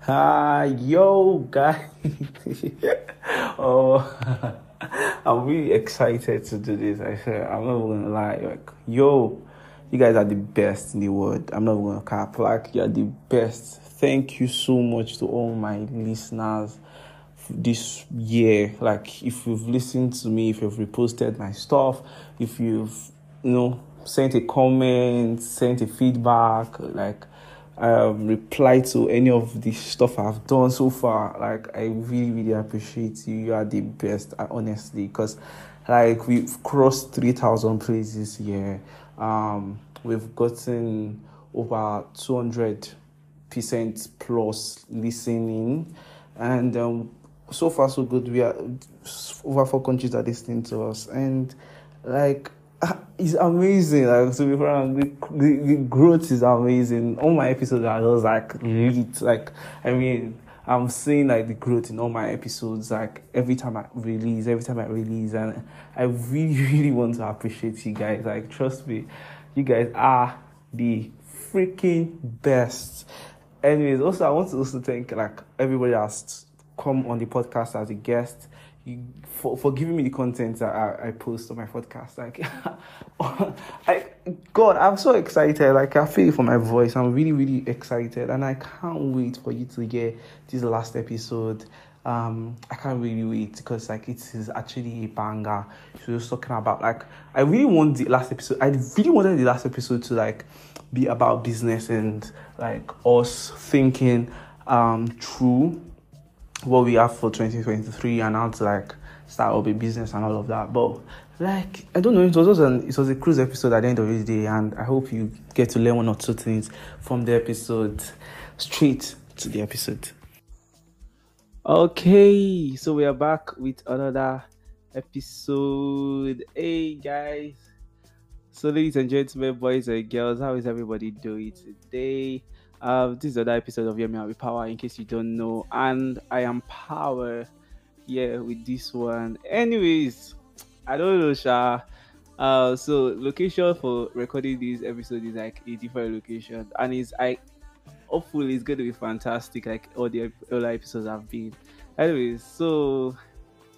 Hi, yo, guys. oh, I'm really excited to do this. I said, I'm not gonna lie. Like, yo, you guys are the best in the world. I'm not gonna cap. Like, you're the best. Thank you so much to all my listeners this year. Like, if you've listened to me, if you've reposted my stuff, if you've, you know, sent a comment, sent a feedback, like, um, reply to any of the stuff I've done so far. Like, I really, really appreciate you. You are the best, uh, honestly, because like we've crossed 3,000 plays this year. Um, we've gotten over 200 percent plus listening, and um, so far so good. We are over four countries are listening to us, and like it's amazing. Like to be frank, the, the, the growth is amazing. All my episodes are just like lit. Like I mean, I'm seeing like the growth in all my episodes. Like every time I release, every time I release, and I really, really want to appreciate you guys. Like trust me, you guys are the freaking best. Anyways, also I want to also thank like everybody that's come on the podcast as a guest for, for giving me the content that I, I post on my podcast. Like, I, God, I'm so excited. Like, I feel for my voice. I'm really, really excited. And I can't wait for you to get this last episode. Um, I can't really wait because like it is actually a banger. So just talking about like I really want the last episode. I really wanted the last episode to like be about business and like us thinking um through what we have for 2023 and how to like start up a business and all of that. But like I don't know, it was just an it was a cruise episode at the end of the day, and I hope you get to learn one or two things from the episode. Straight to the episode. Okay, so we are back with another episode. Hey guys. So ladies and gentlemen, boys and girls, how is everybody doing today? Uh, this is another episode of Yemi with Power, in case you don't know, and I am Power here with this one. Anyways, I don't know, Sha. Uh, so location for recording this episode is like a different location, and it's I hopefully it's going to be fantastic, like all the other episodes have been. Anyways, so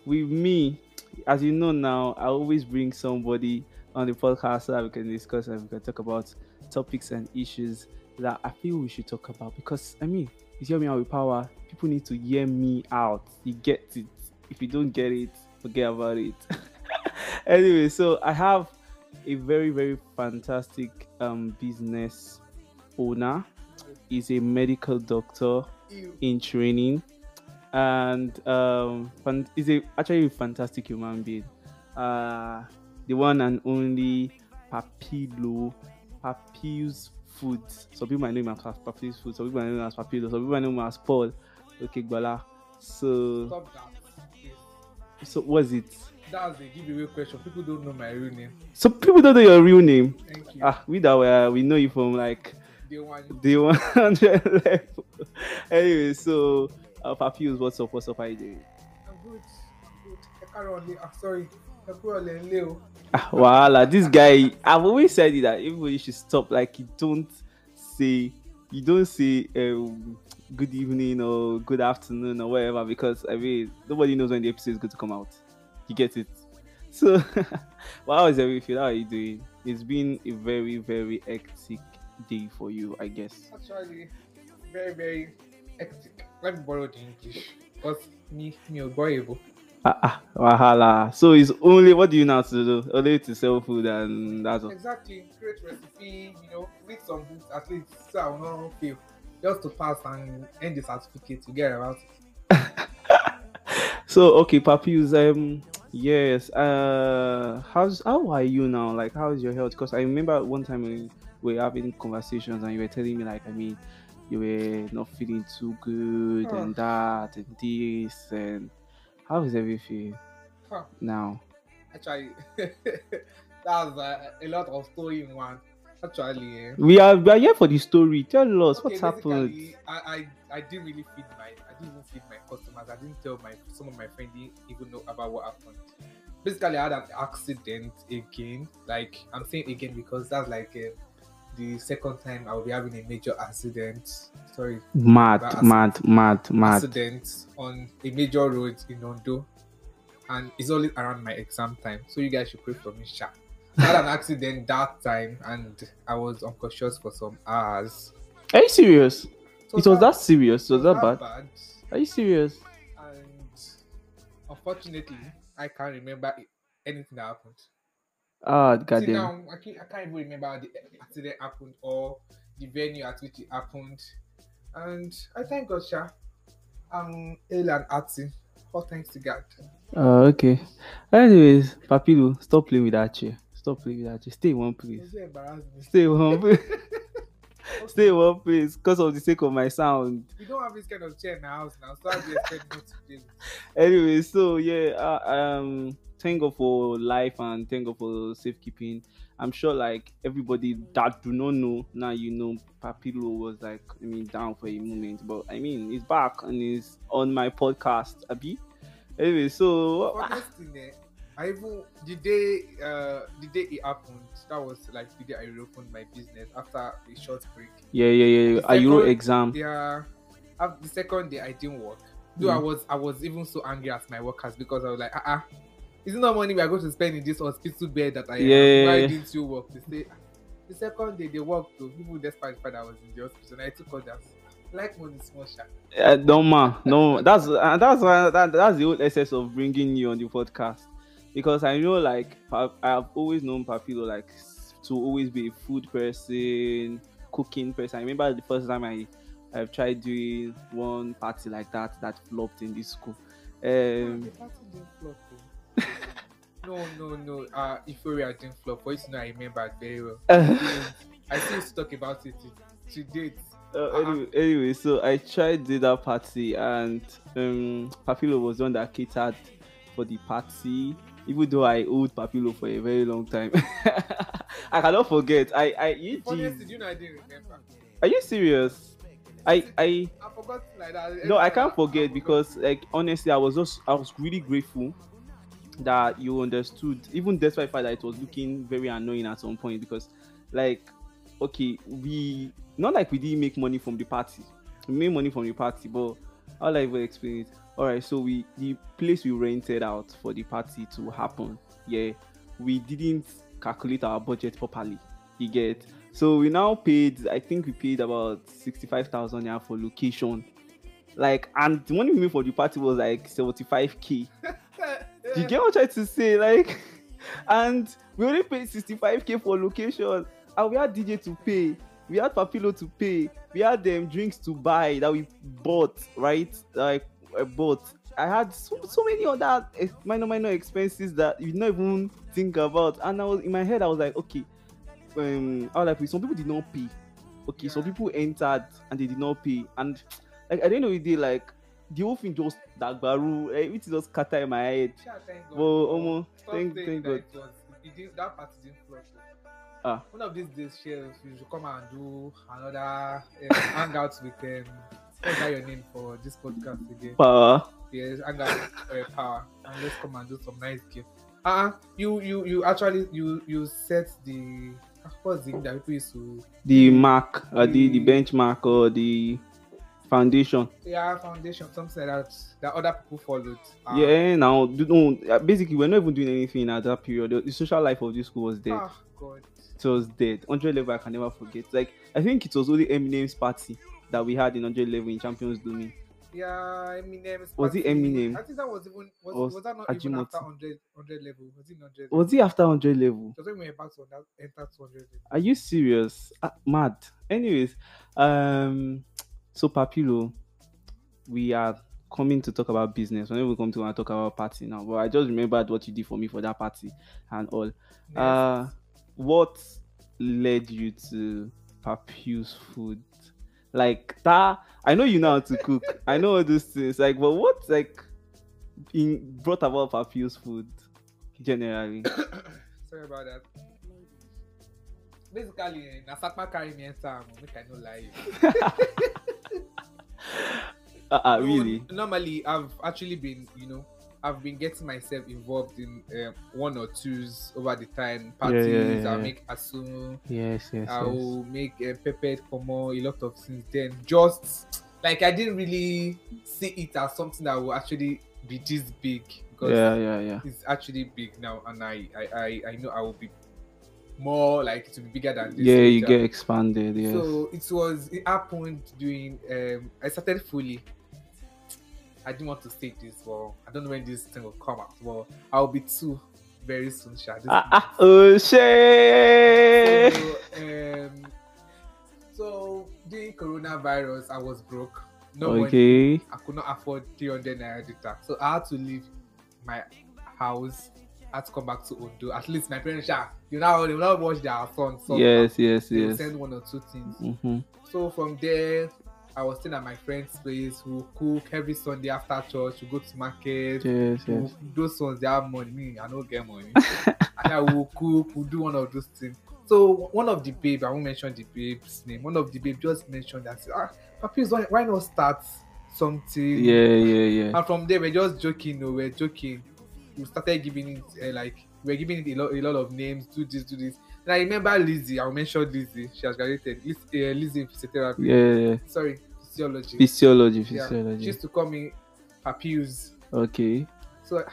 with me, as you know now, I always bring somebody on the podcast so that we can discuss and we can talk about topics and issues that I feel we should talk about because I mean, it's hear me out with power. People need to hear me out. You get it. If you don't get it, forget about it. anyway, so I have a very very fantastic um business owner. He's a medical doctor in training, and um, he's a actually a fantastic human being. Uh, the one and only Papilo Papil's Foods. Some people might know him as Papil's Foods. Some people might know him as Papilo. Some people might know him as Paul Okay, Gbala. So. Stop that. So what's it? That's a giveaway question. People don't know my real name. So people don't know your real name. Thank you. Ah, we that were, we know you from like Day one. day one hundred level. anyway, so uh, Papil's what's up? What's up? How you doing? I'm good. I'm good. I carry on. I'm sorry. Voila, this guy. I've always said it that everybody should stop. Like you don't say, you don't say um, good evening or good afternoon or whatever because I mean nobody knows when the episode is going to come out. You get it. So, how is everything? How are you doing? It's been a very very hectic day for you, I guess. Actually, very, very hectic. Let me borrow the English. Because me, me, boyable. Ah, ah, wahala. So it's only what do you know how to do? Only to sell food and that's all. Exactly. Create recipe, you know, read some books at least so I will not fail. Just to pass and end the certificate to get about it. So okay, Papius, um, yes. Uh, how's how are you now? Like, how's your health? Because I remember one time we we were having conversations and you were telling me like, I mean, you were not feeling too good Oh. and that and this and how is everything Huh. now? Actually, that's uh, a lot of story in one. Actually, eh. We are we are here for the story. Tell us Okay, what's happened. I, I I didn't really feed my I didn't even feed my customers. I didn't tell my some of my friends didn't even know about what happened. Basically, I had an accident again. Like I'm saying again because that's like uh, the second time I will be having a major accident. Sorry, Mad, mad, mad, mad. accident on a major road in Ondo, and it's always around my exam time. So you guys should pray for me, sha. I had an accident that time, and I was unconscious for some hours. Are you serious? So It was that serious? Was that bad? bad. Are you serious? And unfortunately, I can't remember anything that happened. Ah, See goddamn. now, I can't, I can't even remember how the accident happened or the venue at which it happened. And I thank God, Sha. I'm ill and acting. All thanks to God. Uh, okay. Anyways, Papilo, stop playing with that chair. Stop playing with that chair. Stay in one place. Don't embarrass me. Stay in one place. Stay in one place because of the sake of my sound. We don't have this kind of chair in the house now, so how do you expect me to with? Anyway, so yeah, uh, um, thank God for life and thank God for safekeeping. I'm sure like everybody that do not know now, you know, Papilo was like, I mean, down for a moment, but I mean, he's back and he's on my podcast, Abi. Anyway, so Honest thing, eh, I even the day uh the day it happened, that was like the day I reopened my business after a short break. yeah, yeah, yeah. The you second- exam? Yeah, the second day I didn't work. Though I Mm. was I was even so angry at my workers because I was like, ah, uh-uh, is it not money we are going to spend in this hospital bed that I am? Yeah. Why didn't you work? They say "Ah, the second day they worked though, people despite the I was in the hospital and I took orders. Like money small shot. Uh, no man, no. That's uh, that's uh, that, that's the whole essence of bringing you on the podcast, because I know like I've always known Papilo like to always be a food person, cooking person. I remember the first time I I've tried doing one party like that that flopped in this school. Um, the party didn't flop though. no, no, no. Uh Euphoria didn't flop. For you know I remember it very well. I still used to talk about it to, to date. Uh, anyway, anyway, so I tried did that party and um Papilo was the one that catered for the party. Even though I owed Papilo for a very long time, I cannot forget. I, I, you, Honestly, you know I didn't remember. are you serious? I, I, I forgot like that. no, I can't forget forgot. because, like, honestly, I was just, I was really grateful that you understood, even despite the fact that it was looking very annoying at some point. Because, like, okay, we not like we didn't make money from the party, we made money from the party, but how I even explain it? All right, so we the place we rented out for the party to happen, yeah, we didn't calculate our budget properly. You get so we now paid. I think we paid about sixty-five thousand naira for location, like, and the money we made for the party was like seventy-five k. Do you get what I'm trying to say? Like, and we only paid 65k for location, and we had DJ to pay, we had Papilo to pay, we had them drinks to buy that we bought, right? Like, I bought. I had so, so many other minor minor expenses that you not even think about, and I was in my head. I was like, okay, um, I was like, some people did not pay. Okay, some people entered and they did not pay, and like I didn't know the day, like the whole thing just dagbaru, eh, it just scatter in my head. Well, Omo, thank- thank that God. it did- that party didn't flop. Ah. One of these days, Shells, you should come and do another um, hangout with um, what's that your name for this podcast again? Power. Yes, hangout uh, power, and let's come and do some nice game. Uh you you you actually you you set the ah, what's the thing that people used to The mark, uh, the the benchmark or the foundation. yeah foundation something like that that other people followed. Ah, yeah, now no, uh, basically we're not even doing anything at that period. The, the social life of this school was dead. Ah, God. It was dead. 100 level I can never forget. Like I think it was only Eminem's party that we had in 100 level in Champions Domain. Yeah, Eminem's Was it. Eminem? I think that was even was, Was was, that not even Ajimoto? after 100, 100 level? Was it 100? Was he after 100 level? Because when we were back to that enter 200 level. Are you serious? Ah, mad. Anyways, um, so Papilo, we are coming to talk about business. Whenever we come to want to talk about party now, but I just remembered what you did for me for that party and all. Next. Uh, what led you to Papu's food? Like that, I know you know how to cook. I know all those things. Like, but what like in brought about Papu's food generally? Sorry about that. Basically, na Sakma carry me enter, am, make I no lie. Uh, uh really? Normally, I've actually been, you know, I've been getting myself involved in um, one or twos over the time. Yeah, Parties, yeah, yeah. I'll make asun, Yes, yes, I yes. will make uh, pepper como, a lot of things. Then just like I didn't really see it as something that will actually be this big because Yeah, yeah, yeah. it's actually big now, and I I, I, I know I will be more like to be bigger than this. Yeah, you get expanded. Yes. So it was it happened during um I started fully. I didn't want to say this, but I don't know when this thing will come out. But I'll be two very soon, Sha. This- ah, ah, oh shit! so, um, so during coronavirus, I was broke. No money. okay. I could not afford 300 naira data. So I had to leave my house. Had to come back to Ondo. At least my parents, Sha, you know, they will not watch their son. So Yes, yes, they yes. send one or two things. Mm-hmm. So from there, I was staying at my friend's place. We'll cook every Sunday after church. We go to market. Yes, yes. Those ones they have money. Me, I don't get money. and I will cook. We'll do one of those things. So one of the babe, I won't mention the babe's name. One of the babe just mentioned that. Ah, Papis, why, why not start something? Yeah, yeah, yeah. And from there, we're just joking. No, we're joking. We started giving it uh, like we're giving it a lot, a lot of names. Do this, do this. And I remember Lizzie. I'll mention Lizzie. She has graduated. Liz, uh, Lizzie in physiotherapy. Yeah, yeah. Sorry, physiology. Physiology, Yeah. She physiology. used to call me Papius. Okay. So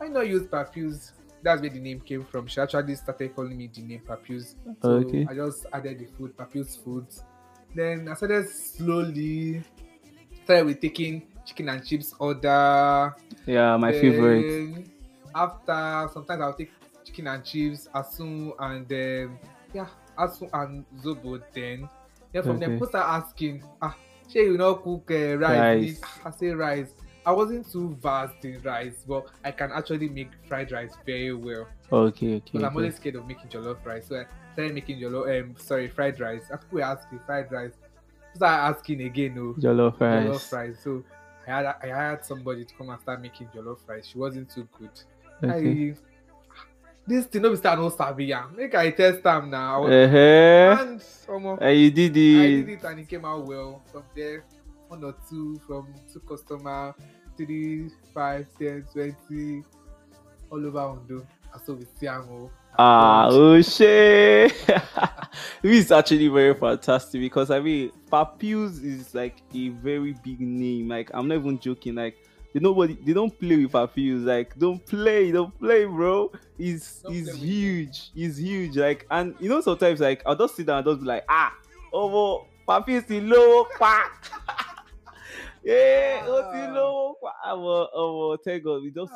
I not use Papius. That's where the name came from. She actually started calling me the name Papius. So Okay. I just added the food, Papius Foods. Then I started slowly started with taking chicken and chips order. Yeah, my favorite. After sometimes I'll take chicken and chips, asun and um, yeah, asun and zobo. Then then from Okay. people start asking, ah, Shay, you know cook uh, rice? Rice. I say rice. I wasn't too vast in rice, but I can actually make fried rice very well. Okay, okay. But I'm okay. always scared of making jollof rice. So I started making jollof um sorry, fried rice. And people were asking fried rice. Start asking again, no Jollof rice. jollof rice. So I had I hired somebody to come and start making jollof rice. She wasn't too good. Okay. I this thing no be start no sabi am. Make I test am now. Uh-huh. And omo, And you did I it. did it and it came out well. From there, one or two from two customer, three, five, ten, twenty, all over Ondo. I saw with Siamo. Ah, oh shit. this is actually very fantastic because I mean, Papius is like a very big name. Like, I'm not even joking. Like, they nobody they don't play with Papius. Like, don't play, don't play, bro. He's Don't he's huge. He's huge. Like, and you know, sometimes like I'll just sit down and just be like, ah, oh, well, Papius is low. Yeah, oh. Oh, oh, thank God, we just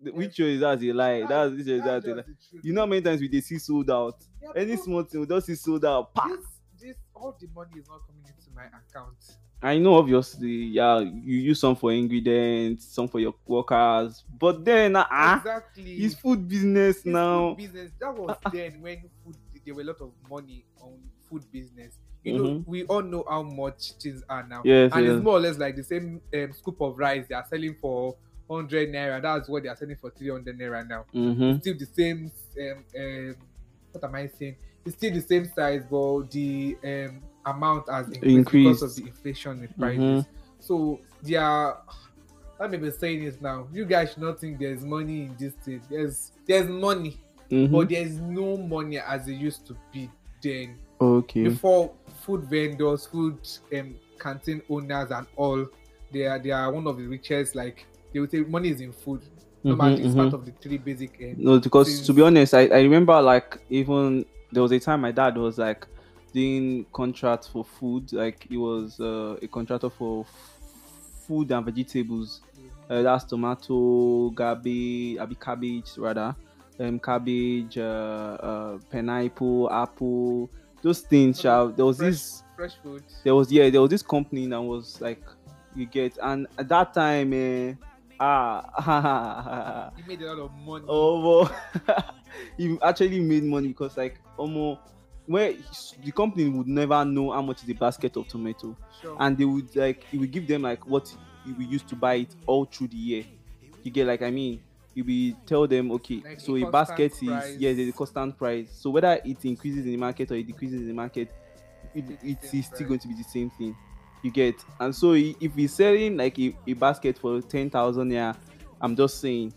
That's a lie, though. the- which one is that a lie? That's which one is that lie? just the truth. You know how many times we dey see sold out? Yeah, Any small thing we just see sold out. Pa! this, this, all the money is not coming into my account. I know obviously, yeah, you use some for ingredients, some for your workers, but then ah, ah, exactly. it's food business It's now. Food business. That was Ah, then when food there were a lot of money on food business. You know, Mhm. we all know how much things are now. Yes, and yes. it's more or less like the same um, scoop of rice they are selling for 100 naira. That's what they are selling for 300 naira now. Mm-hmm. Still the same. Um, um, what am I saying? It's still the same size, but the um, amount has increased, because of the inflation in prices. Mhm. So they are. Let me be saying it now. You guys should not think there's money in this thing. There's there's money, Mm-hmm. but there's no money as it used to be then. Okay. Before food vendors, food um, canteen owners, and all, they are they are one of the richest. Like they would say, money is in food. Mhm, it's mhm. part of the three basic. Um, No, because since- to be honest, I, I remember like even there was a time my dad was like doing contracts for food. Like he was uh, a contractor for f- food and vegetables. Uh, that's tomato, cabbage, abi cabbage rather, um, cabbage, uh, uh, pineapple, apple, those things. Okay, there was fresh- this, fresh food. there was yeah, there was this company that was like you get, and at that time, eh, ah, He made a lot of money. oh, well, he actually made money because like almost where the company would never know how much is a basket of tomato sure. and they would like he would give them like what we used to buy it all through the year. You get like I mean, you will tell them okay, Like so a a basket price. is yes, there's a constant price. So whether it increases in the market or it decreases in the market, it, it is still price. going to be the same thing. You get and so if he's selling like a, a basket for ten thousand yeah, I'm just saying,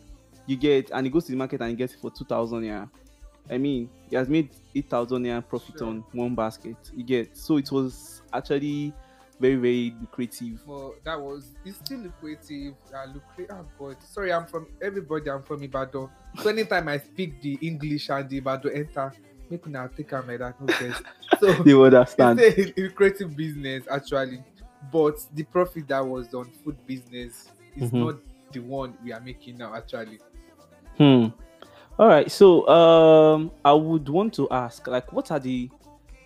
you get and he goes to the market and he gets it for two thousand yeah. I mean, he has made eight thousand yeah profit Sure. on one basket. You get so it was actually very very lucrative. Well, that was it's still lucrative. Uh, lucrative. Oh God, sorry, I'm from everybody. I'm from Ibadan. So anytime I speak the English and the Ibadan enter, make now take like that. No. So They understand. it's a lucrative business actually, but the profit that was on food business is Mhm. not the one we are making now. Actually, Hmm. All right. So, um, I would want to ask, like, what are the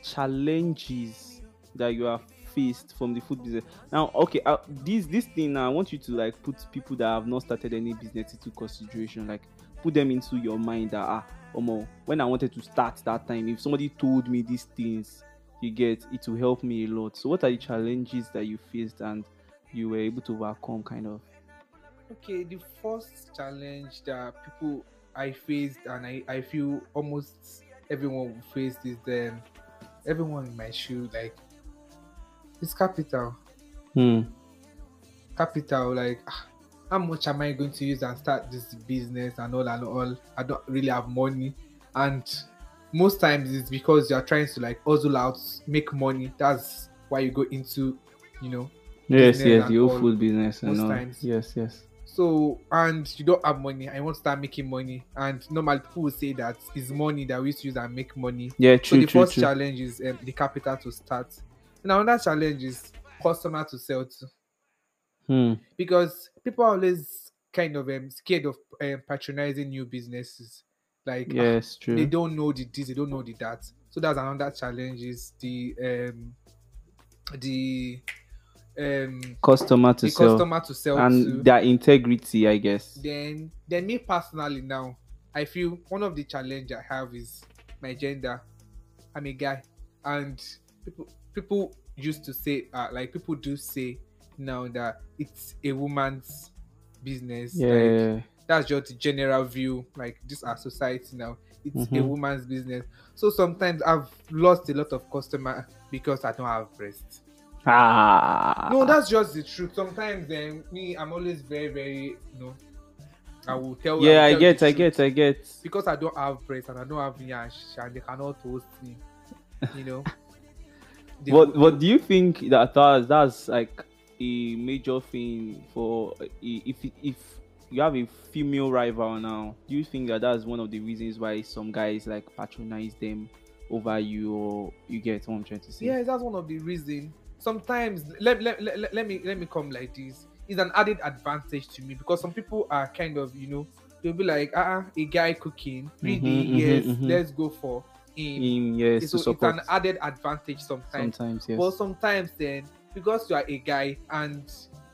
challenges that you have faced from the food business? Now, okay, uh, this this thing, I want you to like put people that have not started any business into consideration, like put them into your mind that ah, Omo, when I wanted to start that time, if somebody told me these things, you get it will help me a lot. So, what are the challenges that you faced and you were able to overcome, kind of? okay. The first challenge that people I faced and I I feel almost everyone will face is then everyone in my shoe like it's capital. Hmm. capital like ah, how much am i going to use and start this business and all and all i don't really have money and most times it's because you're trying to like hustle out make money that's why you go into you know Yes, yes, the all, food business and most all. times. Yes, yes. so and you don't have money I want to start making money and normal people will say that it's money that we use and make money Yeah, so true, the true, first true. challenge is um, the capital to start and another challenge is customer to sell to Hmm. because people are always kind of um, scared of um, patronizing new businesses. Like ah, Yes, true. they don't know the this, they don't know the that. So that's another challenge is the um the um Customer to the sell customer to sell and to. their integrity, I guess. Then then me personally now, I feel one of the challenge I have is my gender. I'm a guy, and people people used to say uh, like people do say now that it's a woman's business. Like, Yeah. That's just the general view like this our society now it's a Mhm. woman's business so sometimes i've lost a lot of customer because i don't have breasts Ah. no that's just the truth sometimes then me i'm always very very you know i will tell will yeah, I get, I get, I get. because i don't have breasts and i don't have yash and they cannot host me you know What What do you think that that's, that's like a major thing for if if you have a female rival now? Do you think that that's one of the reasons why some guys like patronize them over you, or you get what I'm trying to say? yeah that's one of the reasons sometimes let, let, let, let- me let me come like this it's an added advantage to me because some people are kind of you know they'll be like ah a guy cooking really Mhm, mhm, yes mhm. let's go for him Him, yes, so it's an added advantage sometimes Sometimes, yes. but sometimes then because you are a guy and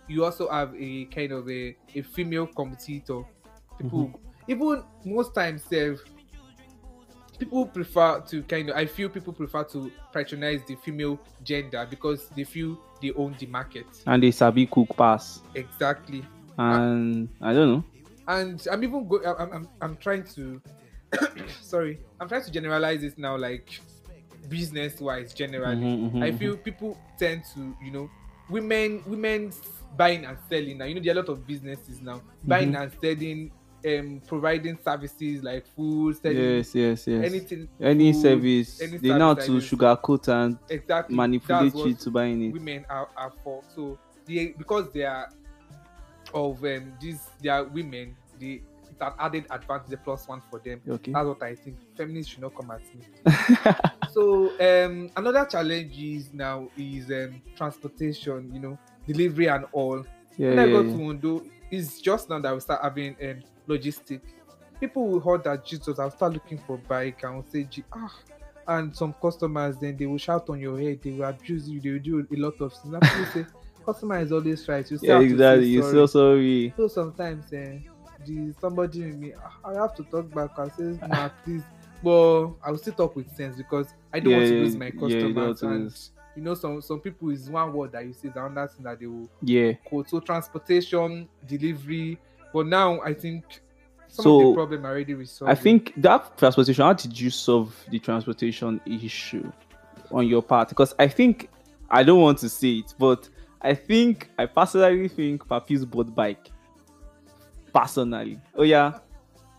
you also have a kind of a, a female competitor people Mm-hmm. even most times sef, people prefer to kind of i feel people prefer to patronize the female gender because they feel they own the market and they sabi cook pass, exactly and I don't know. and i'm even go i'm, I'm, I'm trying to sorry i'm trying to generalize this now like business wise generally Mhm, mhm, I mhm. feel people tend to, you know, women women buying and selling now. You know, there are a lot of businesses now buying Mhm. and selling, um, providing services like food, selling Yes, yes, yes. anything, any food, service, any they how to sugarcoat and exactly manipulate you to buying it. Women are, are for so they because they are of um these they are women. They it's an added advantage, a plus one for them. Okay. That's what I think. Feminists should not come at me. so um another challenge is now is um transportation you know delivery and all yeah, when i go yeah. to Ondo, it's just now that we start having um logistic people will heard that jesus i'll start looking for bike and say "Gee, ah and some customers then they will shout on your head they will abuse you they will do a lot of things people say customer is always right you still yeah, have to say exactly. You're sorry. so sorry. So sometimes eh, the somebody in me, I have to talk back I say, nah, please. But I will still talk with sense because I don't want to lose my yeah, you don't want customers. and lose. You know, some some people is one word that you see the other thing that they will Yeah. quote. So transportation, delivery. But now I think some of So, the problem are already resolved. I think that transportation. How did you solve the transportation issue on your part? Because I think I don't want to say it, but I think I personally think Papi's bought bike. personally? Oh yeah,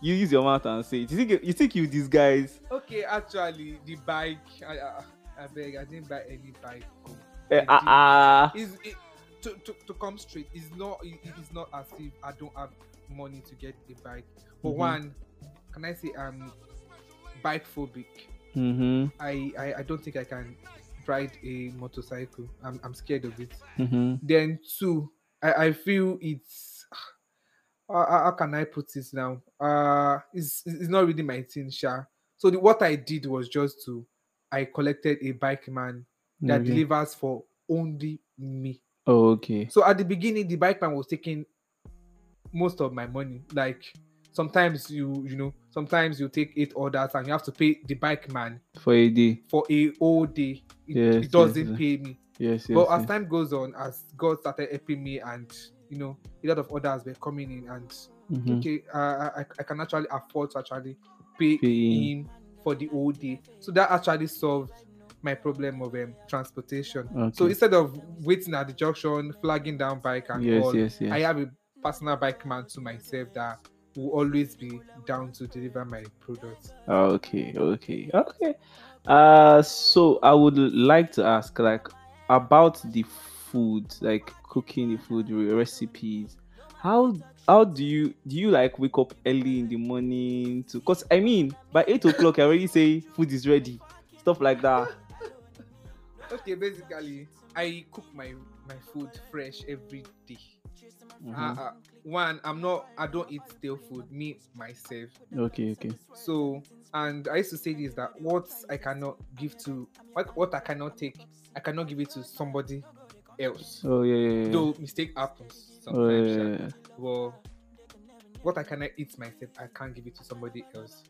you use your mouth and say it. You think you think you disguise? Okay, actually, the bike. I, I, I beg, I didn't buy any bike. ah. is it to, to, to come straight it's not it, it's not as if i don't have money to get a bike but Mhm. one can i say i'm bike phobic Mm-hmm. I, I i don't think i can ride a motorcycle i'm, I'm scared of it Mm-hmm. then two i, I feel it's uh, how how can i put this now uh it's, it's not really my thing sha so the, what i did was just to i collected a bike man that Okay. delivers for only me Oh, okay. so at the beginning, the bike man was taking most of my money. Like sometimes you you know sometimes you take eight orders and you have to pay the bike man For a day. for a whole day. It, Yes, it doesn't yes. pay me. Yes, yes. but as time goes on, as God started helping me and you know a lot of orders were coming in and Mhm. okay, uh, I, I can actually afford to actually pay Pay him for the whole day. So that actually solved my problem of um, transportation. So instead of waiting at the junction, flagging down bike and Yes, all, yes, yes. I have a personal bike man to myself that will always be down to deliver my products. Okay, okay, okay. Uh, so I would like to ask, like, about the food, like cooking the food recipes. How how do you do you like wake up early in the morning to? Cause I mean, by eight o'clock, I already say food is ready, stuff like that. Okay, basically, I cook my my food fresh every day. Mhm. Uh, uh, one, I'm not, I don't eat stale food. Me myself. Okay, okay. So, and I used to say this that what I cannot give to what what I cannot take, I cannot give it to somebody else. Oh yeah, yeah, yeah. Though mistake happens sometimes. yeah, yeah, yeah. well what i cannot eat myself i can't give it to somebody else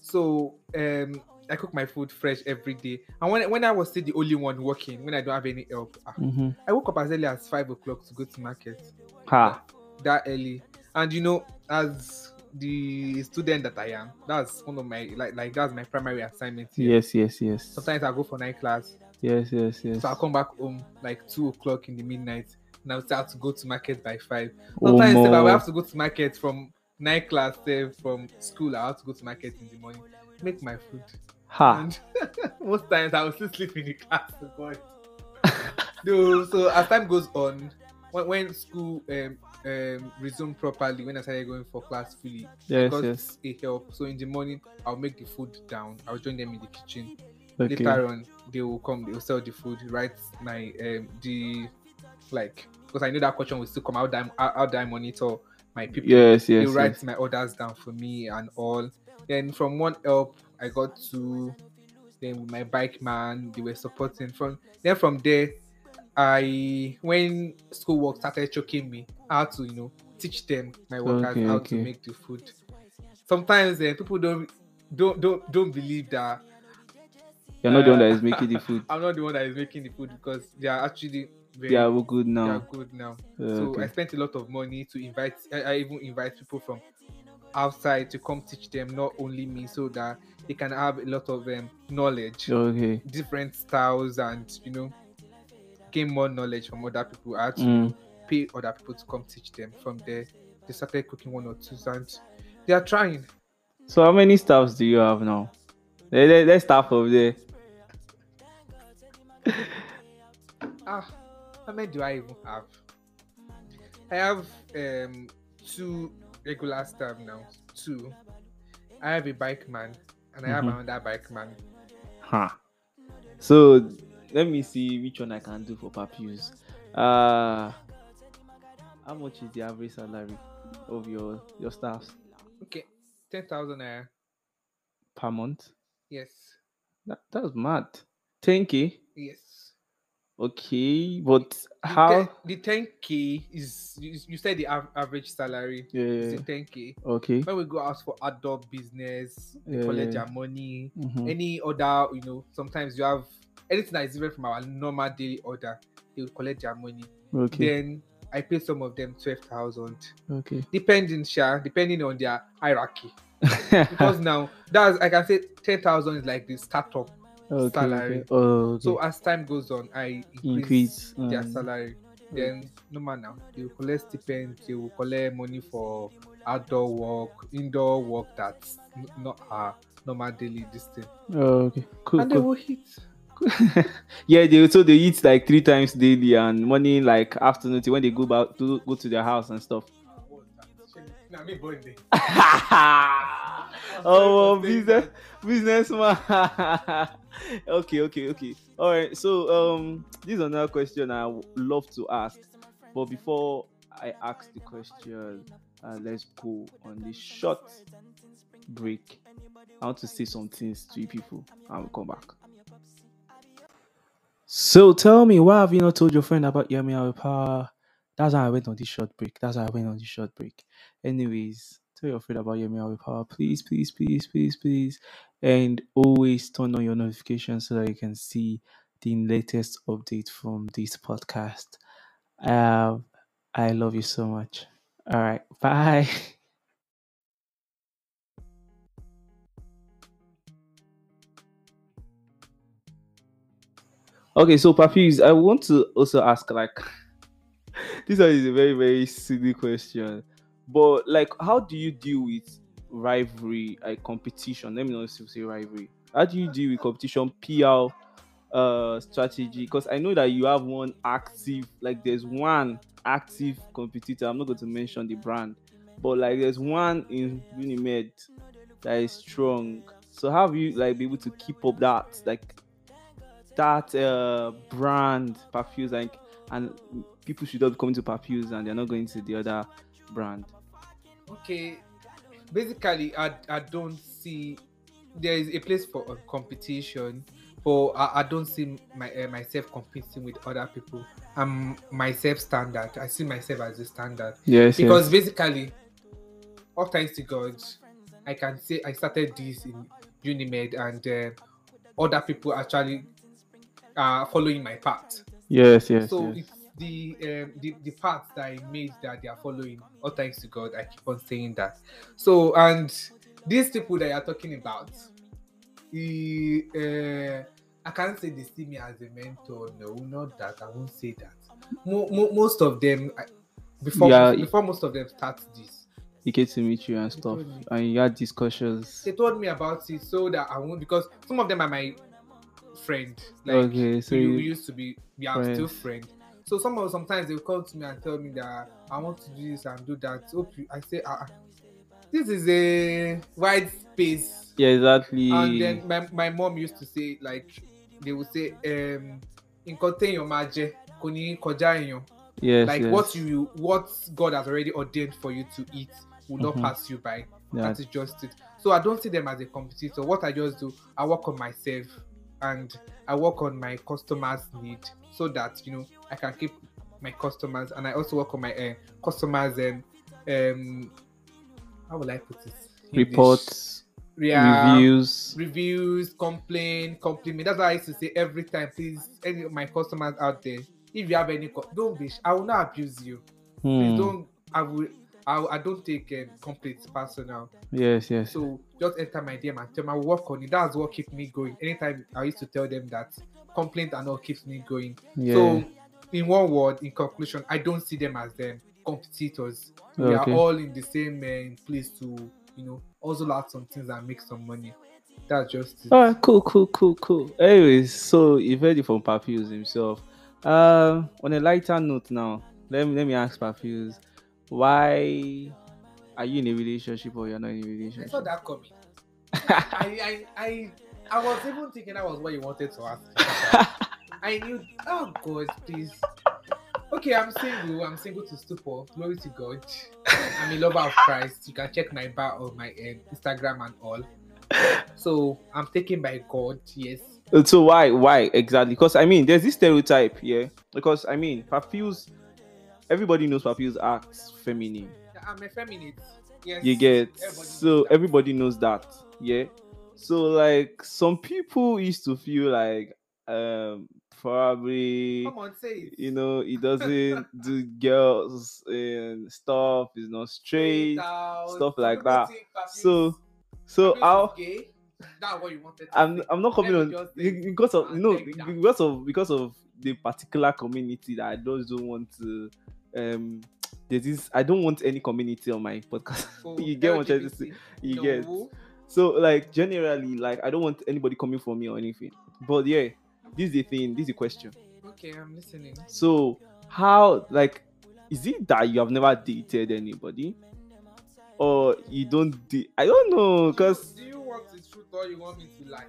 so um i cook my food fresh every day and when, when i was still the only one working when i don't have any help ah, Mhm. i woke up as early as five o'clock to go to market Ha. that early and you know as the student that i am that's one of my like like that's my primary assignment here. Yes, yes, yes. sometimes i go for night class Yes, yes, yes. so i come back home like two o'clock in the midnight and i'll start to go to market by five. Sometimes if I will have to go to market from night class eh, from school. I have to go to market in the morning, make my food. Ha. And most times I will still sleep in the class. to God. no, so as time goes on, when, when school um, um, resumed properly, when I started going for class fully, Yes, got yes. a help. So in the morning, I'll make the food down. I'll join them in the kitchen. Okay. Later on, they will come. They will sell the food. Write my um the like because I know that question will still come out. That out that I monitor my people. Yes, they yes, write yes. my orders down for me and all. Then from one help, I got to then with my bike man. They were supporting from then from there. I when schoolwork started choking me, I had to you know teach them my workers Okay, how okay. to make the food. Sometimes uh, people don't don't don't don't believe that You're not the one that uh, making the food. I'm not the one that is making the food because they are actually They are good now. they are good now. Uh, So I spent a lot of money to invite. I, I even invite people from outside to come teach them, not only me, so that they can have a lot of um, knowledge, Okay. different styles, and you know, gain more knowledge from other people. I had to Mm. pay other people to come teach them. From there, they started cooking one or two, and they are trying. So how many staffs do you have now? Let, let, let's start from there. Ah, how many do I even have? I have um two regular staff now. Two. I have a bike man, and I have Mhm. another bike man. Huh. So let me see which one I can do for Papius. Uh how much is the average salary of your your staffs Okay, ten thousand naira. per month? Yes, That, that's mad. 10k. yes. Okay, but The how? the ten k is you, you said the av- average salary Yeah, is ten k. Okay. When we go out for adult business, they Yeah, collect yeah. their money. Mhm. Any other, you know, sometimes you have anything that is different from our normal daily order, they will collect their money. Okay. Then I pay some of them twelve thousand, Okay. depending, sha, depending on their hierarchy. Because now that's I can say ten thousand is like the startup. Okay, salary. Okay. Oh. So as time goes on, I increase, Increase, their um, salary. Then normal now. They will collect stipend, they will collect money for outdoor work, indoor work that's not our normal daily this thing. Oh, okay. Cool. and they will hit. yeah, they so they eat like three times daily and morning like afternoon when they go back to go to their house and stuff. Nah, me born oh, business businessman. okay, okay, okay. All right. So um, this is another question I would love to ask, but before I ask the question, uh, let's go on this short break. I want to say some things to you people. I will come back. So tell me, why have you not told your friend about Hour Power? That's how I went on this short break. That's how I went on this short break. Anyways, tell your friend about Yummy Hour Power, please, please, please, please, please, and always turn on your notifications so that you can see the latest update from this podcast. Um, I love you so much. All right, bye. Okay, so Papis, I want to also ask like this one is a very, very silly question. But like how do you deal with rivalry, like competition? Let me not say rivalry. How do you deal with competition PR uh strategy? Because I know that you have one active, like there's one active competitor. I'm not going to mention the brand, but like there's one in Unimed that is strong. So how have you like be able to keep up that like that uh brand perfumes like and people should not be coming to perfumes and they're not going to the other brand Okay, basically, I, I don't see there is a place for uh, competition, but I, I don't see my uh, myself competing with other people. I'm myself standard. I see myself as a standard yes because basically, all thanks to God, I can say I started this in Unimed and uh, other people actually are following my path. yes yes so yes. The um the, the path that I made that they are following. All thanks to God, I keep on saying that. So and these people that you are talking about, he, uh, I can't say they see me as a mentor. No, not that. I won't say that. Mo- mo- most of them, I- before Yeah. before most of them start this, he came to meet you and stuff and you had discussions they told me about it so that I won't because some of them are my friend. Like okay so we, we used to be we are still friends. So some of sometimes they'll come to me and tell me that I want to do this and do that. Hope you, I say, ah, ah, this is a wide space. yeah exactly And then my, my mom used to say like they would say um nǹkan téèyàn máa jẹ kò ní kọjá yes Like yes. what you what God has already ordained for you to eat will not Mhm. pass you by. yeah. That is just it. So I don't see them as a competitor. What I just do, I work on myself and I work on my customers' need so that you know I can keep my customers and I also work on my uh, customers and um how will I put? English. reports yeah, reviews reviews, complain, compliment. That's why I used to say every time, please, any of my customers out there, if you have any, don't be. I will not abuse you. Please Hmm. don't. I will. I, I don't take um, complaints personal. yes yes So just enter my DM and tell me I work on it. That's what keeps me going. Anytime I used to tell them that complaint and all keeps me going. yeah So in one word, in conclusion, I don't see them as them competitors. We Okay. are all in the same uh, place to, you know, also out some things and make some money. That's just it. All right, cool, cool, cool, cool. Anyways, so you've heard it from Papius himself. Um, on a lighter note now, let me let me ask Papius, why are you in a relationship or you're not in a I saw relationship? that coming. I, I, I, I was even thinking that was what you wanted to ask. I knew. Oh God, please. Okay, I'm single. I'm single to stupor. Glory to God. I'm a lover of Christ. You can check my bar on my um, Instagram and all. So I'm taken by God. Yes. so why why exactly? Because I mean, there's this stereotype, yeah. Because I mean, Papius, everybody knows Papius acts feminine. I'm effeminate. Yes. you get Everybody so everybody knows that yeah so like some people used to feel like um probably Come on, say it. you know he doesn't do girls and stuff he's not straight out. stuff like that. so so how. That's what you wanted. To I'm say. I'm not coming on me just say because of no because of because of the particular community that I just don't want to. Um, there's this. I don't want any community on my podcast. Oh, you get what I'm trying to say? LGBT. You No. get. So like generally, like I don't want anybody coming for me or anything. But yeah, this is the thing. This is the question. Okay, I'm listening. So how like is it that you have never dated anybody, or you don't? I don't know, cause do you want the truth or you want me to lie?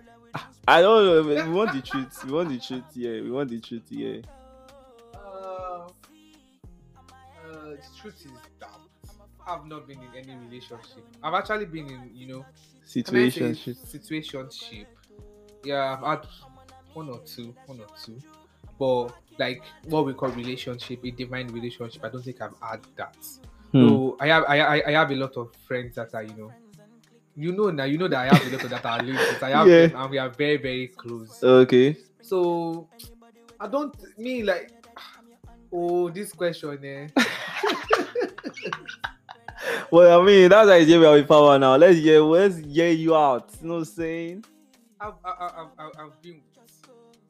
I don't know. We want the truth. We want the truth. Yeah, we want the truth. Yeah. Truth is that I've not been in any relationship. I've actually been in, you know, Situationship. situationship. Yeah, I've had one or two, one or two, but like what we call relationship, a divine relationship. I don't think I've had that. Hmm. So I have, I, I, I have a lot of friends that are, you know, you know now, you know that I have a lot of that are linked. I have Yeah. them, and we are very, very close. Okay. So I don't me like oh this question eh. Well, I mean, that's why we have power now. Let's hear. Let's hear you out. You know what I'm saying? I've, I've, I've, I've, been with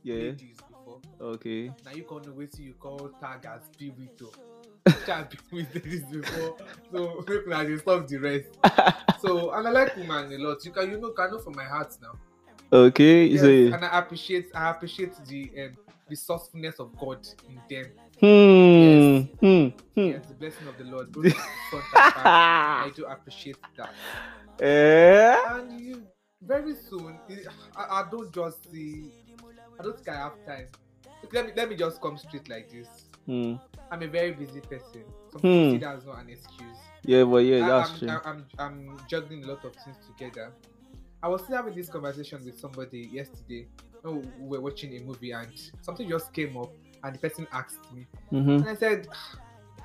Yeah. ladies before. Okay. Now you can't know what you call tag as be with. I've been with ladies before, so make like they stop the rest. So and I like women a lot. You can you know can know from my heart now. Okay. Yes, So. and I appreciate I appreciate the um, resourcefulness of God in them. Hmm. Hmm. Hmm. Yes, the blessing of the Lord. both front and back. I do appreciate that. Eh? and you very soon I, I don't just see i don't think i have time let me let me just come straight like this Hmm. i'm a very busy person some Hmm. see that as not an excuse Yeah, but yeah, I, that's I'm, true. I, I'm i'm juggling a lot of things together i was still having this conversation with somebody yesterday when we were watching a movie and something just came up and the person asked me Mm-hmm. and I said,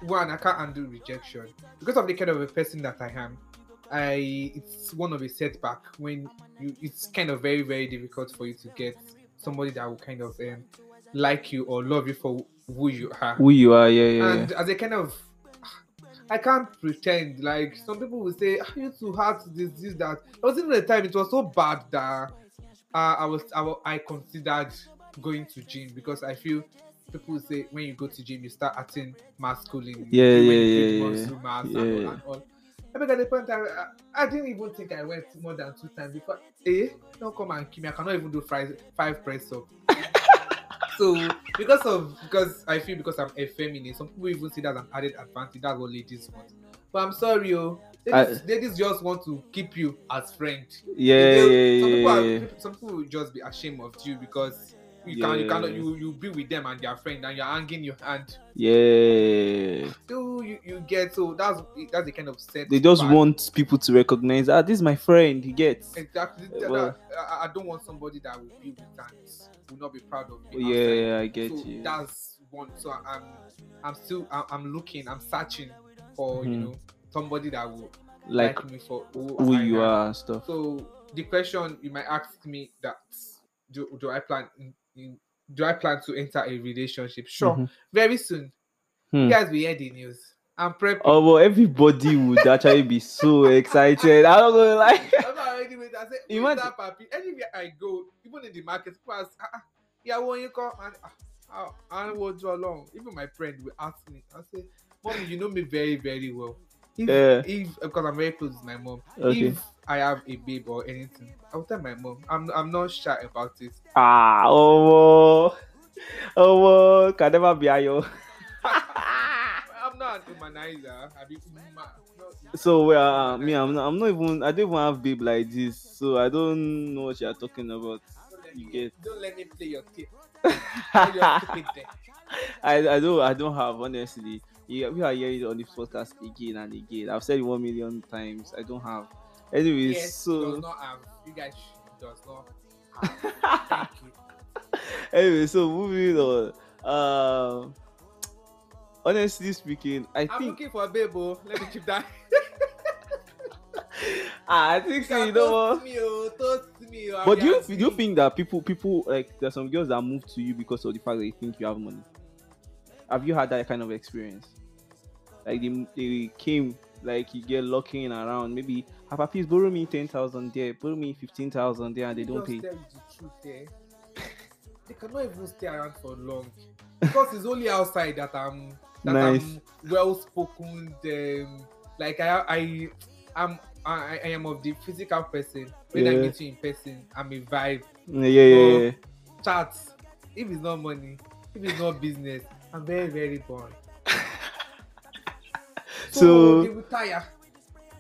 one, I can't undo rejection because of the kind of a person that I am. I it's one of a setback when you it's kind of very very difficult for you to get somebody that will kind of um, like you or love you for who you are. Who you are? Yeah, yeah. and as a kind of I can't pretend like some people will say "Ah, you too hard this this that. There was even the time it was so bad that uh, I was I, I considered going to gym because I feel people say when you go to gym you start acting masculine. Yeah, yeah, yeah, yeah, muscle mass and, yeah. all, and all. I mean, at the point I, I, I didn't even think I went more than two times before. Eh, don't come and kill me. I cannot even do five five press up. so because of because I feel because I'm effeminate, some people even see that as an added advantage. That's what ladies want. But I'm sorry, oh, ladies, ladies just want to keep you as friend. yeah, They- yeah, some, yeah, people yeah, are, some people will just be ashamed of you because you Yeah, can you cannot you you be with them and their friend and you're hanging your hand. yeah. So you, you get so that's that's the kind of set. They just want people to recognize. Ah, this is my friend. He gets. exactly. Uh, well- I, I don't want somebody that will be with and will not be proud of me. Yeah, yeah, I get so you. that's one. So I'm I'm still I'm, looking I'm searching for you Mhm. know somebody that will Like like, me for who, who you am. are and stuff. So the question you might ask me that do, do I plan do I plan to enter a relationship? Sure, Mhm. very soon. Hmm. You guys will hear the news. I'm prepping. Oh, well, everybody would actually be so excited. I'm not gonna lie. I'm not already with I say Imagine- that papi? Anywhere I go, even in the market, people ask, ah, ah, yeah, when you come and ah, I will draw along. Even my friend will ask me, I say, Mommy, you know me very, very well. If, Yeah. if because I'm very close with my mom, Okay. if I have a babe or anything, I'll tell my mom. I'm I'm not shy about it. Ah, oh, oh, can never be ayo. I'm not an humanizer. I be So well, uh, me, I'm not, I'm not even. I don't even have babe like this, so I don't know what you're talking about. Don't let You me, get- don't let me play your tape. Play your stupid thing. I, I don't I don't have honestly. Yeah, we are hearing it on this podcast again and again. I've said it one million times. I don't have. Anyways, Yes, does so not have. You guys does not have. Thank you. anyway, so moving on. Um, honestly speaking, I think I'm looking for a babe. oh. Let me keep that. ah, I think so. You know what? me, oh, me, oh, But do you do you think that people people like there's some girls that move to you because of the fact that they think you have money? Have you had that kind of experience? Like they, they came like you get locking around maybe Papa please borrow me ten thousand there, borrow me fifteen thousand there, and they don't pay. tell you the truth, eh? they cannot even stay around for long because it's only outside that I'm that Nice. I'm well spoken. Um, like I I am I, I am of the physical person. When I meet you in person, I'm a vibe. Yeah, yeah, yeah. yeah. Chats. If it's not money, if it's not business, I'm very very bored. so, So- they will tire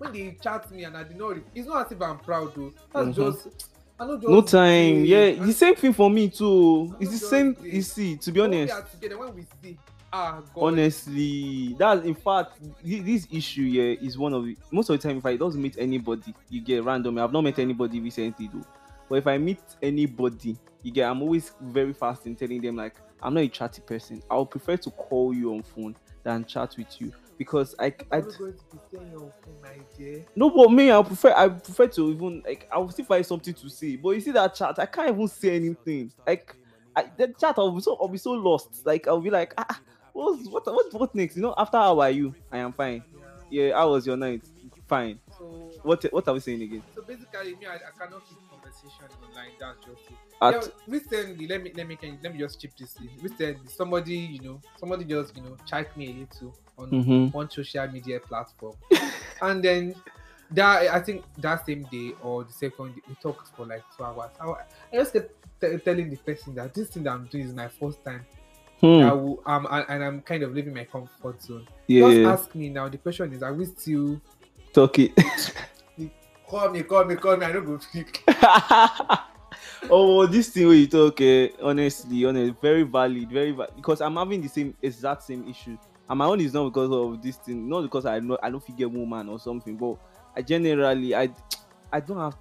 when they chat me and I did not. re- It's not as if I'm proud though. That's Mhm. just. I just No time. Yeah, the same thing for me too. It's the same. dey- You see, to be when we honest, are together, when we see, ah, God, honestly, that's in fact thi- this issue here is one of the most of the time if I don't meet anybody, you get random. I've not met anybody recently though, but if I meet anybody, you get I'm always very fast in telling them like I'm not a chatty person. I would prefer to call you on phone than chat with you because I I I'm not going to be staying on phone, my dear. no but me I prefer I prefer to even like I will still find something to say. But you see that chat, I can't even say anything. Like I, the chat, I'll be so I'll be so lost. Like I'll be like, ah, ah, what's what what what next? You know, after how are you? I am fine. Yeah. Yeah, how was your night? Fine. So, What what are we saying again? so basically, me, I, I cannot keep conversation online. That's just it. At, yeah, recently, let me let me can, let me just chip this in. Recently, somebody you know, somebody just you know, chat me a little on Mhm. one social media platform, and then that I think that same day or the second day, we talked for like two hours. I, I just kept t- telling the person that this thing that I'm doing is my first time. Hmm, I will, um, and, I'm kind of leaving my comfort zone. yeah, Just ask me now. The question is, are we still talking call me, call me, call me? I don't go speak. oh, this thing where you talk, eh, honestly, honestly, very valid, very valid. Because I'm having the same exact same issue, and my own is not because of this thing, not because I know I don't figure woman or something, but I generally I I don't have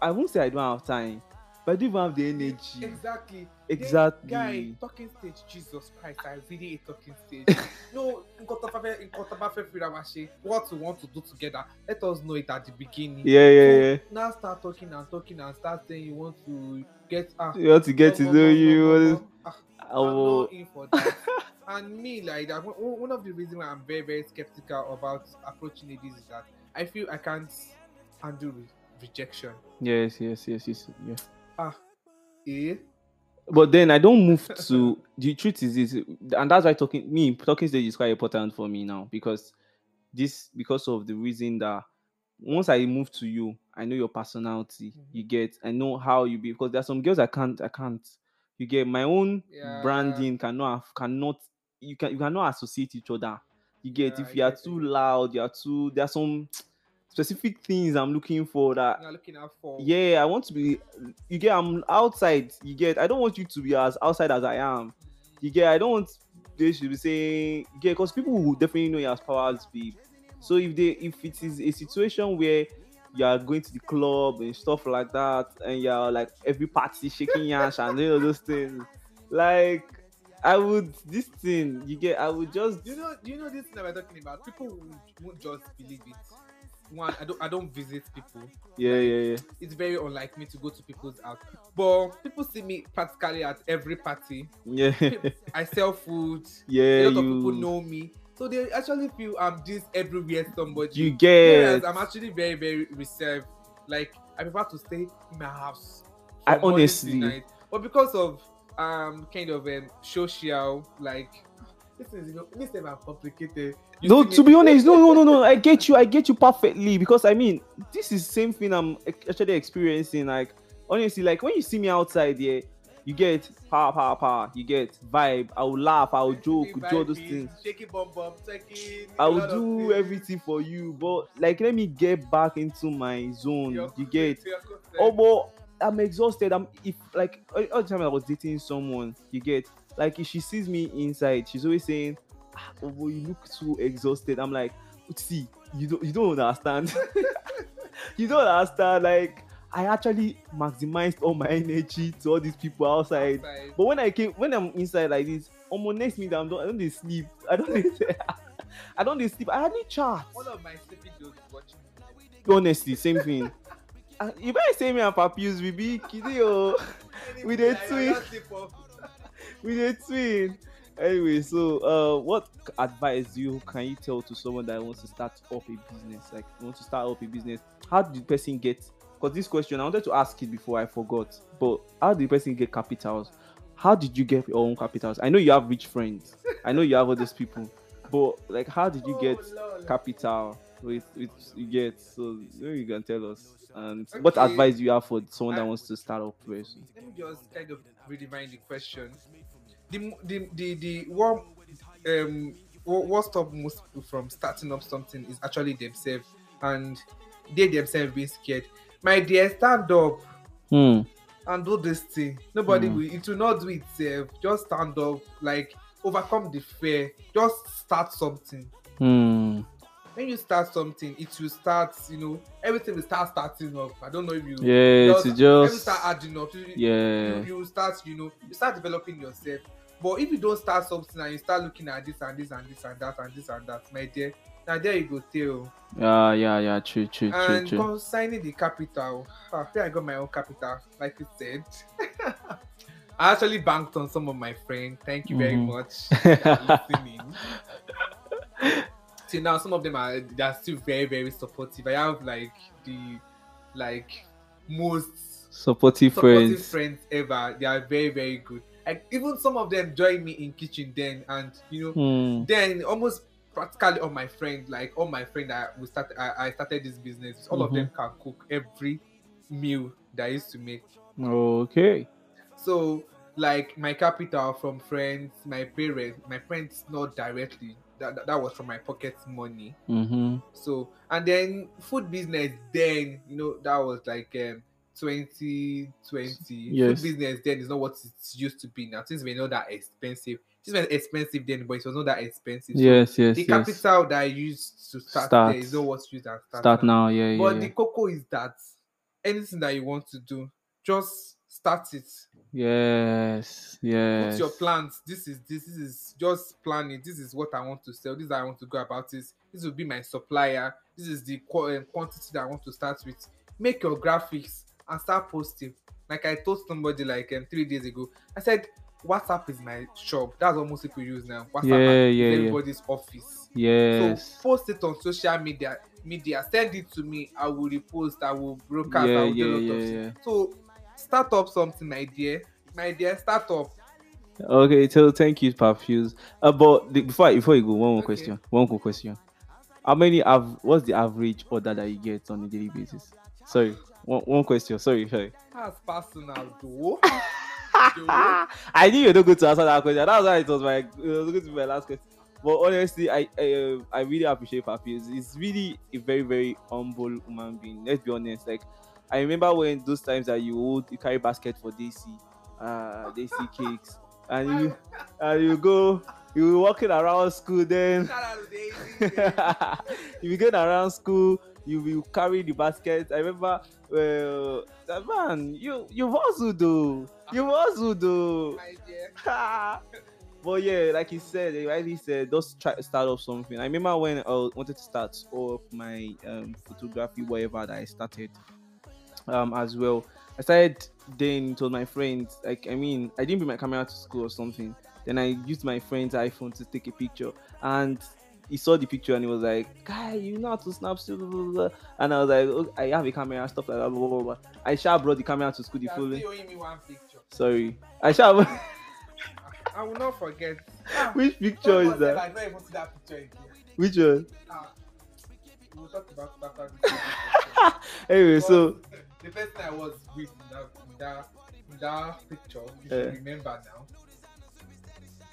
I won't say I don't have time, but I don't even have the energy. Exactly. Exactly. Guy, talking stage, Jesus Christ, I really hate talking stage. no, nǹkan tó bá fẹ́- nǹkan tó bá fẹ́ fira wa what we want to do together, let us know it at the beginning. Yeah, yeah, So, yeah. Now start talking and talking and start saying you want to get ah. You want to get to bum, know bum, you. bum, bum, bum. Ah, I'm not in for that. and me, like that, one of the reasons why I'm very, very skeptical about approaching ladies is that I feel I can't handle re- rejection. yes, yes, yes, yes, yeah. Ah, eh? But then I don't move to the truth is this, and that's why talking me talking stage is quite important for me now because this because of the reason that once I move to you, I know your personality. Mhm. You get, I know how you be because there's some girls I can't, I can't. You get my own Yeah. branding cannot have, cannot you can you cannot associate each other. You get Yeah, if you are too it. loud, you are too. There are some specific things I'm looking for that You're looking out for. yeah, I want to be. You get, I'm outside. You get, I don't want you to be as outside as I am. Mm. You get, I don't want they should be saying, get, because people will definitely know you as powers be. So if they, if it is a situation where you are going to the club and stuff like that, and you're like every party shaking yash and you know those things, like I would this thing you get, I would just Do you know? Do you know this thing that we're talking about? People would, won't just believe it. One, I don't. I don't visit people. yeah, yeah, yeah. It's very unlike me to go to people's house. But people see me practically at every party. Yeah, I sell food. yeah, a lot you, of people know me, so they actually feel I'm this everywhere somebody. you get. I'm actually very, very reserved. Like I prefer to stay in my house. I from morning to honestly- night. but because of um kind of um social like this is this is complicated. You no to be honest no no no no. I get you i get you perfectly because i mean this is same thing i'm ac- actually experiencing like honestly like when you see me outside yeah you get power power power you get vibe. I will laugh i will joke Shaking do all those things. shaking bum bum, taking. i will do everything for you but like let me get back into my zone. Your you get oh but i'm exhausted. I'm if like all the time i was dating someone you get like if she sees me inside she's always saying ah, oh you look too exhausted. I'm like see you don't you don't understand. You don't understand like i actually maximized all my energy to all these people outside. Outside. but when i came when i'm inside like this almost next minute i'm done i don't dey sleep. I don't dey i don't dey sleep. I hardly chat. One of my sleeping dogs watching. honestly same thing. Ah, you better say me and papus we be kidding We I tweet. We dey twin. Anyway, so uh, what advice do you can you tell to someone that wants to start up a business? Like wants to start up a business, how did the person get? Because this question I wanted to ask it before I forgot. But how did the person get capitals? how did you get your own capitals? I know you have rich friends. I know you have all these people, but like, how did you Oh, get capital with with you get? So maybe you can tell us. And what advice do you have for someone that wants to start up very soon? let me just kind of redefine the question. The the the, the what um what, what stop most people from starting up something is actually themselves and they themselves being scared. My dear, stand up Hmm. and do this thing. Nobody Mm. will it will not do itself. Just stand up, like overcome the fear. Just start something. Hmm. When you start something, it will start, you know, everything will start starting up. I don't know if you Yeah, just, everything just start adding up. You- yeah. you, you start, you know, you start developing yourself. But if you don't start something and you start looking at this and this and this and that and this and that, my dear, now there you go tell. Yeah, yeah, yeah. True, true, true, And true. concerning the capital, ah, I think I got my own capital, like you said. I actually banked on some of my friends. Thank you very Mhm. much. listening. See now, some of them are they are still very very supportive. I have like the like most Supportive supportive friends. friends ever. They are very, very good. Like even some of them join me in kitchen then, and you know, Hmm. then almost practically all my friends, like all my friends that we start, I, I started this business. All of Mhm. them can cook every meal that I used to make. Okay. So like my capital from friends, my parents, my friends not directly. That, that, was from my pocket money. Mm-hmm. So and then food business then you know that was like um 2020 Yes. food business then is not what it used to be now things were not that expensive things were expensive then but it was not that expensive So Yes, yes, the yes. capital that I used to start, Start. there is not what's used and start, Start now. now, yeah, yeah. but yeah. the cocoa is that anything that you want to do just start it. Yes, yes. put your plans. This is this, this is just planning. this is what i want to sell. This is how i want to go about this this will be my supplier. This is the um, quantity that i want to start with. Make your graphics and start posting. Like i told somebody like um, three days ago i said whatsapp is my shop. That's what most people use now. Whatsapp Yeah, yeah, yeah. everybody's office. Yes. so post it on social media media. Send it to me. I will repost. I will broadcast. I yeah, will do a yeah, lot yeah, of yeah. so start up something my dear my dear start up Okay, so thank you, Perfuse. Uh, but the, before before you go, one more Okay. question. One more question. How many have? What's the average order that you get on a daily basis? Sorry, one, one question. Sorry, sorry. That's personal, though. I knew you were not going to answer that question. That's why it was my it was going to be my last question. But honestly, I I, uh, I really appreciate Papi. He's really a very very humble human being. Let's be honest. Like I remember when those times that you would you carry basket for Daisy, uh Daisy cakes, and you and you go you were walking around school then. Shout out to Daisy, baby. you going around school, you will carry the basket. I remember, well, man, you you hustled do, You. My dear. but yeah, like he said, he rightly said, just try to start off something. I remember when I wanted to start off my um, photography, whatever that I started um as well. I started then told my friends, like I mean, I didn't bring my camera to school or something. Then I used my friend's iPhone to take a picture, and he saw the picture and he was like, "Guy, you know how to snap still." blah, blah, blah." And I was like, oh, "I have a camera, stuff like that." Blah, blah, blah. I shall brought the camera to school the following. me one picture. Sorry, I shall. I will not forget. Ah, Which picture is that? I not even see that picture again. Which one? Ah, we will talk about that. Anyway, so the first person I was with in that in that, in that picture, you remember now.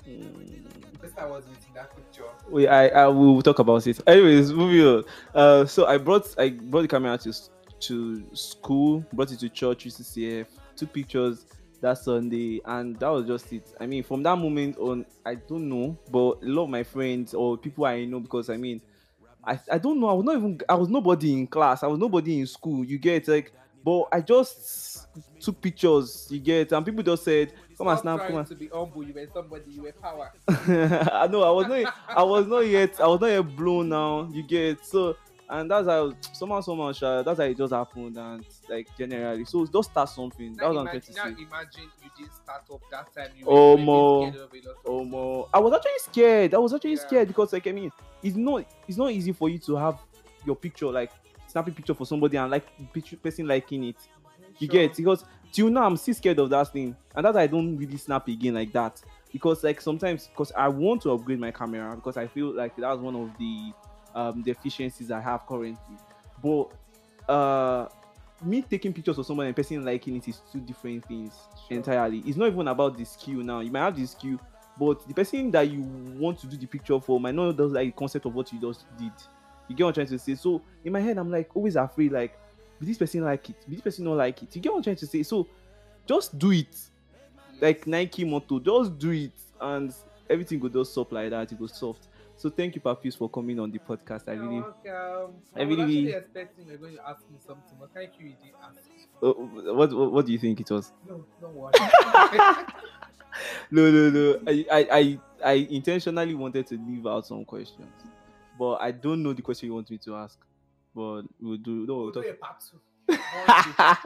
mm, The person I was with in that picture. we I, I will talk about it. Anyways, moving on. Uh, so I brought I brought the camera to to school, brought it to church, UCCF, took pictures that Sunday, and that was just it. I mean, from that moment on, I don't know, but a lot of my friends or people I know, because I mean, I I don't know. I was not even I was nobody in class. I was nobody in school. You get like, but I just took pictures. You get, and people just said, "Come and snap, come and to be humble. You were somebody. You were power. I know I was not I was not yet I was not yet blown now. You get so and that's how somehow somehow that's how it just happened and like generally. So just start something. That was imagine, now imagine you didn't start up that time. You Oh, were, you were mo. scared of a lot of Oh more I was actually scared. I was actually Yeah. scared because like I mean it's not it's not easy for you to have your picture like snapping a picture for somebody and like picture person liking it. You Sure. get because till now I'm still scared of that thing, and that I don't really snap again like that because like sometimes because I want to upgrade my camera because I feel like that's one of the um deficiencies I have currently. But uh me taking pictures of someone and person liking it is two different things Sure. entirely. It's not even about the skill now. You might have the skill, but the person that you want to do the picture for might not just like the concept of what you just did. You get what I'm trying to say? So in my head, I'm like always afraid, like, will this person like it? Will this person not like it? You get what I'm trying to say? So just do it. Like Nike motto, just do it and everything will just stop like that. It goes soft. So thank you, Papius, for coming on the podcast. I really welcome. I I was really- actually expecting you're going to ask me something, but thank you, you ask. uh, what, what what do you think it was? No, don't worry. no, no, no. I, I, I, I intentionally wanted to leave out some questions, but I don't know the question you want me to ask. But we'll do. No, we'll talk. a part two. One,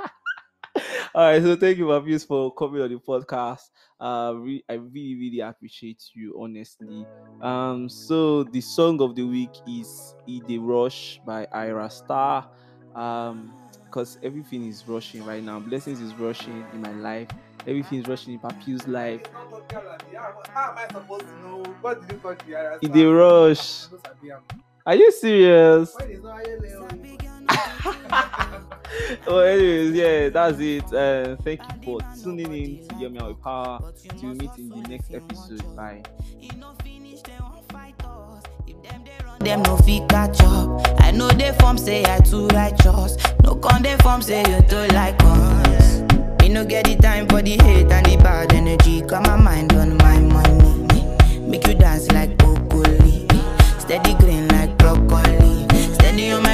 All right. So thank you, Papius, for coming on the podcast. Uh, re- I really, really appreciate you, honestly. Um, so the song of the week is "Ide Rush" by Ayra Starr. Um, because everything is rushing right now. Blessings is rushing in my life. Everything is rushing in Papius' life. It's not talking the How am I supposed to know? What did you call the Arab? Ide Rush. Those are. Are you serious? Why is not Ayele? well, anyways, yeah, that's it. Uh, thank you for tuning in to Hear Me Out with Power. Till we meet in the next episode. Bye. Them no fit catch up. I know they form say I too righteous. No con they form say you too like us no get the time for the hate and the bad energy. Got my mind on my money. Make you dance like broccoli. Steady green like broccoli. Steady on my